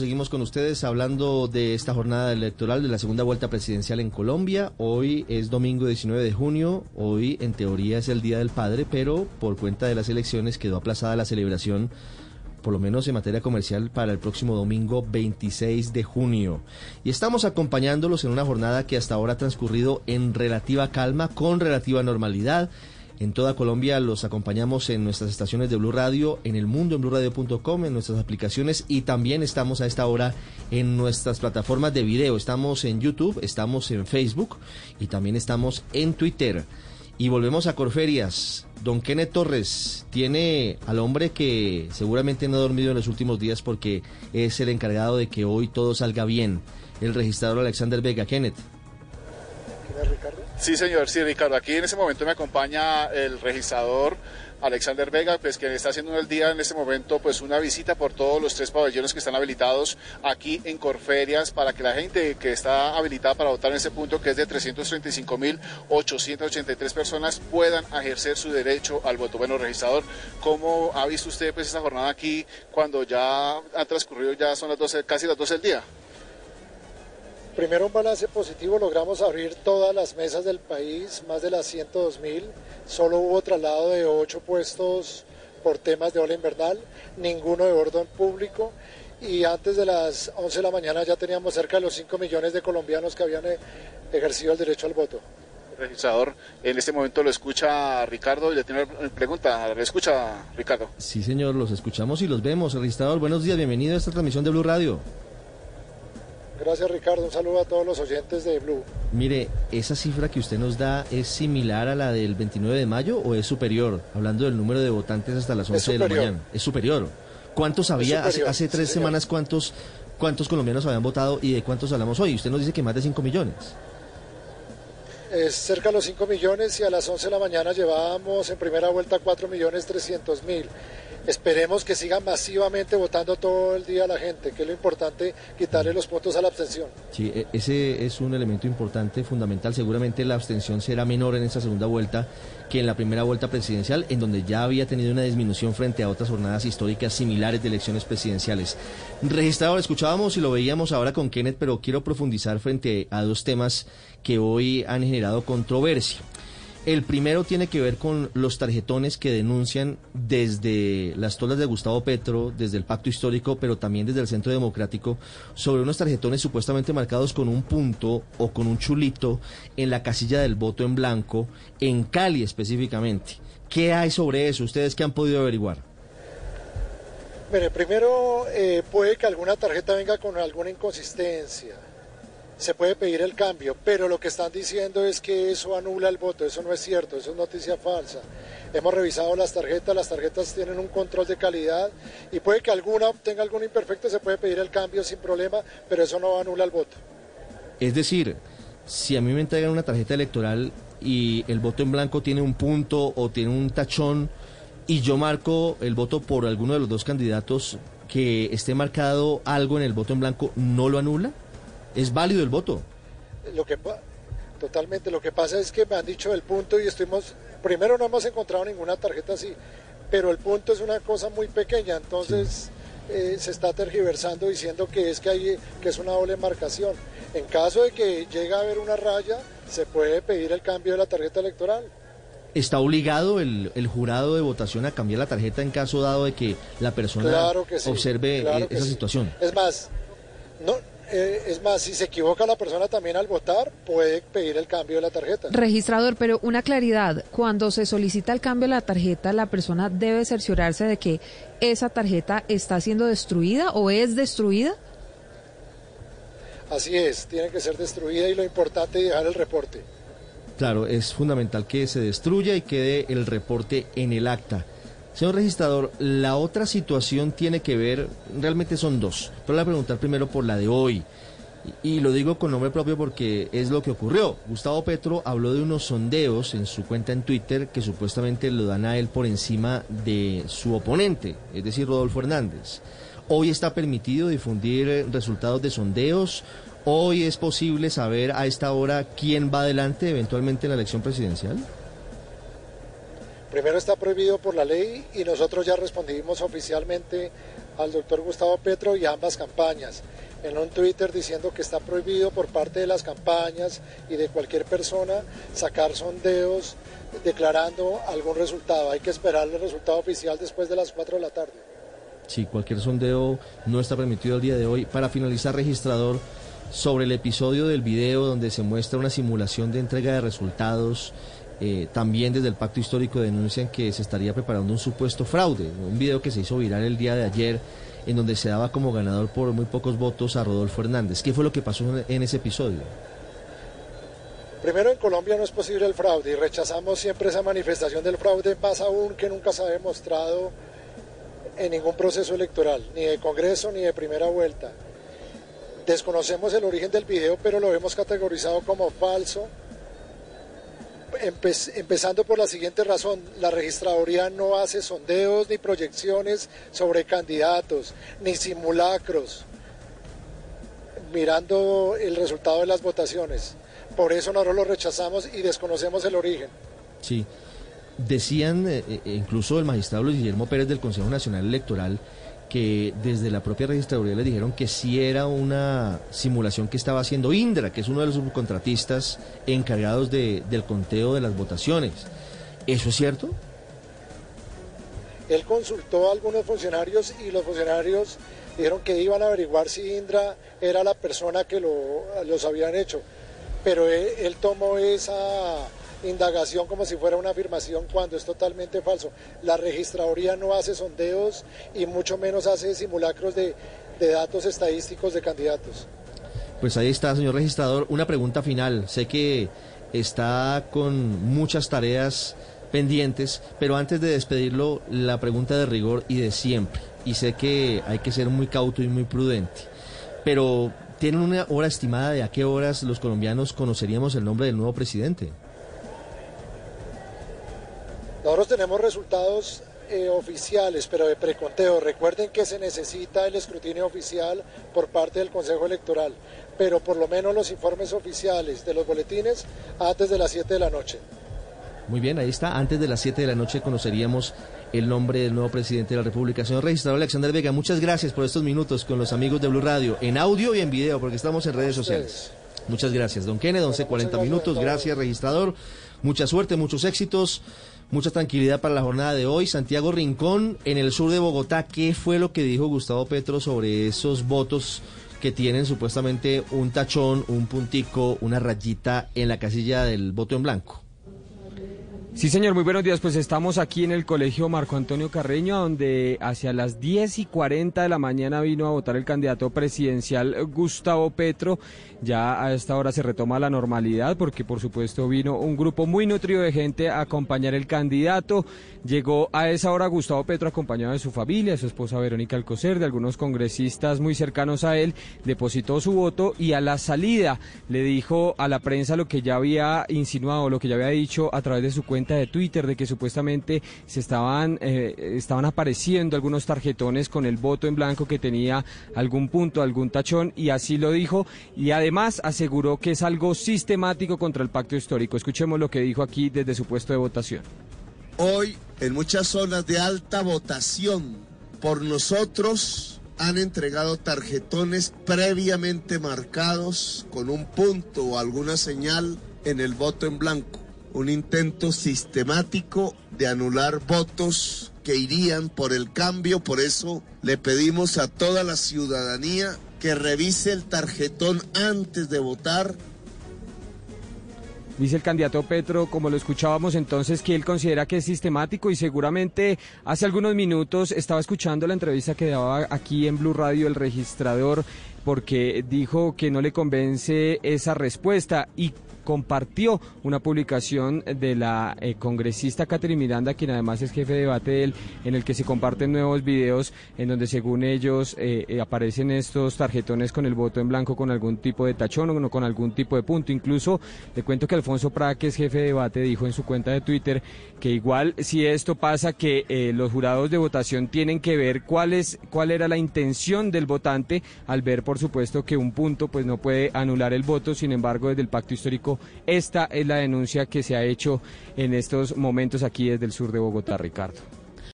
Seguimos con ustedes hablando de esta jornada electoral de la segunda vuelta presidencial en Colombia. Hoy es domingo 19 de junio, hoy en teoría es el Día del Padre, pero por cuenta de las elecciones quedó aplazada la celebración, por lo menos en materia comercial, para el próximo domingo 26 de junio. Y estamos acompañándolos en una jornada que hasta ahora ha transcurrido en relativa calma, con relativa normalidad. En toda Colombia los acompañamos en nuestras estaciones de Blue Radio, en el mundo en bluradio.com, en nuestras aplicaciones y también estamos a esta hora en nuestras plataformas de video. Estamos en YouTube, estamos en Facebook y también estamos en Twitter. Y volvemos a Corferias. Don Kenneth Torres tiene al hombre que seguramente no ha dormido en los últimos días porque es el encargado de que hoy todo salga bien. El registrador Alexander Vega. Kenneth. Sí, señor, sí, Ricardo. Aquí en ese momento me acompaña el registrador Alexander Vega, pues que está haciendo el día en este momento pues una visita por todos los tres pabellones que están habilitados aquí en Corferias para que la gente que está habilitada para votar en ese punto, que es de 335.883 personas, puedan ejercer su derecho al voto. Bueno, registrador, ¿cómo ha visto usted pues esta jornada aquí cuando ya ha transcurrido, ya son las 12, casi las 12 del día? Primero un balance positivo, logramos abrir todas las mesas del país, más de las 102 mil, solo hubo traslado de ocho puestos por temas de ola invernal, ninguno de orden público y antes de las 11 de la mañana ya teníamos cerca de los 5 millones de colombianos que habían eh, ejercido el derecho al voto. Registrador, en este momento lo escucha Ricardo y le tiene una pregunta. ¿Le escucha Ricardo? Sí, señor, los escuchamos y los vemos. Registrador, buenos días, bienvenido a esta transmisión de Blue Radio. Gracias Ricardo, un saludo a todos los oyentes de Blue. Mire, ¿esa cifra que usted nos da es similar a la del 29 de mayo o es superior? Hablando del número de votantes hasta las 11 de la mañana. Es superior. ¿Cuántos había hace, tres semanas? ¿cuántos, ¿Cuántos colombianos habían votado y de cuántos hablamos hoy? Usted nos dice que más de 5 millones. Es cerca de los 5 millones y a las 11 de la mañana llevábamos en primera vuelta 4 millones 300 mil esperemos que siga masivamente votando todo el día la gente, que es lo importante, quitarle los votos a la abstención. Sí, e, ese es un elemento importante, fundamental. Seguramente la abstención será menor en esta segunda vuelta que en la primera vuelta presidencial, en donde ya había tenido una disminución frente a otras jornadas históricas similares de elecciones presidenciales. Registrador, escuchábamos y lo veíamos ahora con Kenneth, pero quiero profundizar frente a dos temas que hoy han generado controversia. El primero tiene que ver con los tarjetones que denuncian desde las tolas de Gustavo Petro, desde el pacto histórico, pero también desde el Centro Democrático, sobre unos tarjetones supuestamente marcados con un punto o con un chulito en la casilla del voto en blanco, en Cali específicamente. ¿Qué hay sobre eso? ¿Ustedes qué han podido averiguar? Mire, primero eh, puede que alguna tarjeta venga con alguna inconsistencia se puede pedir el cambio, pero lo que están diciendo es que eso anula el voto, eso no es cierto, eso es noticia falsa. Hemos revisado las tarjetas, las tarjetas tienen un control de calidad y puede que alguna tenga algún imperfecto, se puede pedir el cambio sin problema, pero eso no anula el voto. Es decir, si a mí me entregan una tarjeta electoral y el voto en blanco tiene un punto o tiene un tachón y yo marco el voto por alguno de los dos candidatos que esté marcado algo en el voto en blanco, ¿no lo anula? ¿Es válido el voto? Lo que totalmente, lo que pasa es que me han dicho el punto y estuvimos, primero no hemos encontrado ninguna tarjeta así, pero el punto es una cosa muy pequeña, entonces eh, se está tergiversando diciendo que es que hay, que es una doble marcación. En caso de que llegue a haber una raya, se puede pedir el cambio de la tarjeta electoral. ¿Está obligado el, jurado de votación a cambiar la tarjeta en caso dado de que la persona observe eh, esa situación? Es más, no, eh, es más, si se equivoca la persona también al votar, puede pedir el cambio de la tarjeta. Registrador, pero una claridad, cuando se solicita el cambio de la tarjeta, la persona debe cerciorarse de que esa tarjeta está siendo destruida o es destruida. Así es, tiene que ser destruida y lo importante es dejar el reporte. Claro, es fundamental que se destruya y quede el reporte en el acta. Señor registrador, la otra situación tiene que ver, realmente son dos, pero le voy a preguntar primero por la de hoy. Y, lo digo con nombre propio porque es lo que ocurrió. Gustavo Petro habló de unos sondeos en su cuenta en Twitter que supuestamente lo dan a él por encima de su oponente, es decir, Rodolfo Hernández. Hoy está permitido difundir resultados de sondeos. Hoy es posible saber a esta hora quién va adelante eventualmente en la elección presidencial. Primero está prohibido por la ley y nosotros ya respondimos oficialmente al doctor Gustavo Petro y a ambas campañas. En un Twitter diciendo que está prohibido por parte de las campañas y de cualquier persona sacar sondeos declarando algún resultado. Hay que esperar el resultado oficial después de las 4 de la tarde. Sí, cualquier sondeo no está permitido el día de hoy. Para finalizar, registrador, sobre el episodio del video donde se muestra una simulación de entrega de resultados, eh, también desde el pacto histórico denuncian que se estaría preparando un supuesto fraude. Un video que se hizo viral el día de ayer en donde se daba como ganador por muy pocos votos a Rodolfo Hernández. ¿Qué fue lo que pasó en ese episodio? Primero, en Colombia no es posible el fraude y rechazamos siempre esa manifestación del fraude, más aún que nunca se ha demostrado en ningún proceso electoral, ni de Congreso ni de primera vuelta. Desconocemos el origen del video, pero lo hemos categorizado como falso, empezando por la siguiente razón, la registraduría no hace sondeos ni proyecciones sobre candidatos, ni simulacros, mirando el resultado de las votaciones. Por eso nosotros lo rechazamos y desconocemos el origen. Sí. Decían eh, eh, incluso el magistrado Luis Guillermo Pérez del Consejo Nacional Electoral que desde la propia registraduría le dijeron que sí era una simulación que estaba haciendo Indra, que es uno de los subcontratistas encargados de, del conteo de las votaciones. ¿Eso es cierto? Él consultó a algunos funcionarios y los funcionarios dijeron que iban a averiguar si Indra era la persona que lo, los habían hecho pero él, tomó esa indagación como si fuera una afirmación cuando es totalmente falso. La registraduría no hace sondeos y mucho menos hace simulacros de, datos estadísticos de candidatos. Pues ahí está, señor registrador. Una pregunta final. Sé que está con muchas tareas pendientes, pero antes de despedirlo, la pregunta de rigor y de siempre. Y sé que hay que ser muy cauto y muy prudente. Pero ¿Tienen una hora estimada de a qué horas los colombianos conoceríamos el nombre del nuevo presidente? Nosotros tenemos resultados eh, oficiales, pero de preconteo. Recuerden que se necesita el escrutinio oficial por parte del Consejo Electoral, pero por lo menos los informes oficiales de los boletines antes de las 7 de la noche. Muy bien, ahí está. Antes de las 7 de la noche conoceríamos el nombre del nuevo presidente de la República. Señor registrador Alexander Vega, muchas gracias por estos minutos con los amigos de Blue Radio, en audio y en video, porque estamos en redes sociales. Muchas gracias, don Kennedy, 11, 40 minutos. Gracias, registrador. Mucha suerte, muchos éxitos, mucha tranquilidad para la jornada de hoy. Santiago Rincón, en el sur de Bogotá, ¿qué fue lo que dijo Gustavo Petro sobre esos votos que tienen supuestamente un tachón, un puntico, una rayita en la casilla del voto en blanco? Sí, señor, muy buenos días. Pues estamos aquí en el Colegio Marco Antonio Carreño, donde hacia las 10 y 40 de la mañana vino a votar el candidato presidencial Gustavo Petro. Ya a esta hora se retoma la normalidad porque, por supuesto, vino un grupo muy nutrido de gente a acompañar el candidato. Llegó a esa hora Gustavo Petro acompañado de su familia, de su esposa Verónica Alcocer, de algunos congresistas muy cercanos a él, depositó su voto y a la salida le dijo a la prensa lo que ya había insinuado, lo que ya había dicho a través de su cuenta de Twitter, de que supuestamente se estaban, eh, estaban apareciendo algunos tarjetones con el voto en blanco que tenía algún punto, algún tachón, y así lo dijo, y además aseguró que es algo sistemático contra el pacto histórico. Escuchemos lo que dijo aquí desde su puesto de votación. Hoy, en muchas zonas de alta votación, por nosotros han entregado tarjetones previamente marcados con un punto o alguna señal en el voto en blanco. Un intento sistemático de anular votos que irían por el cambio. Por eso le pedimos a toda la ciudadanía que revise el tarjetón antes de votar Dice el candidato Petro, como lo escuchábamos entonces, que él considera que es sistemático y seguramente hace algunos minutos estaba escuchando la entrevista que daba aquí en Blue Radio el registrador porque dijo que no le convence esa respuesta y compartió una publicación de la eh, congresista Catherine Miranda, quien además es jefe de debate de él, en el que se comparten nuevos videos en donde según ellos eh, eh, aparecen estos tarjetones con el voto en blanco con algún tipo de tachón o con algún tipo de punto. Incluso le cuento que Alfonso Prada, que es jefe de debate, dijo en su cuenta de Twitter que igual si esto pasa que los jurados de votación tienen que ver cuál es cuál era la intención del votante al ver por supuesto que un punto pues no puede anular el voto, sin embargo desde el pacto histórico esta es la denuncia que se ha hecho en estos momentos aquí desde el sur de Bogotá, Ricardo.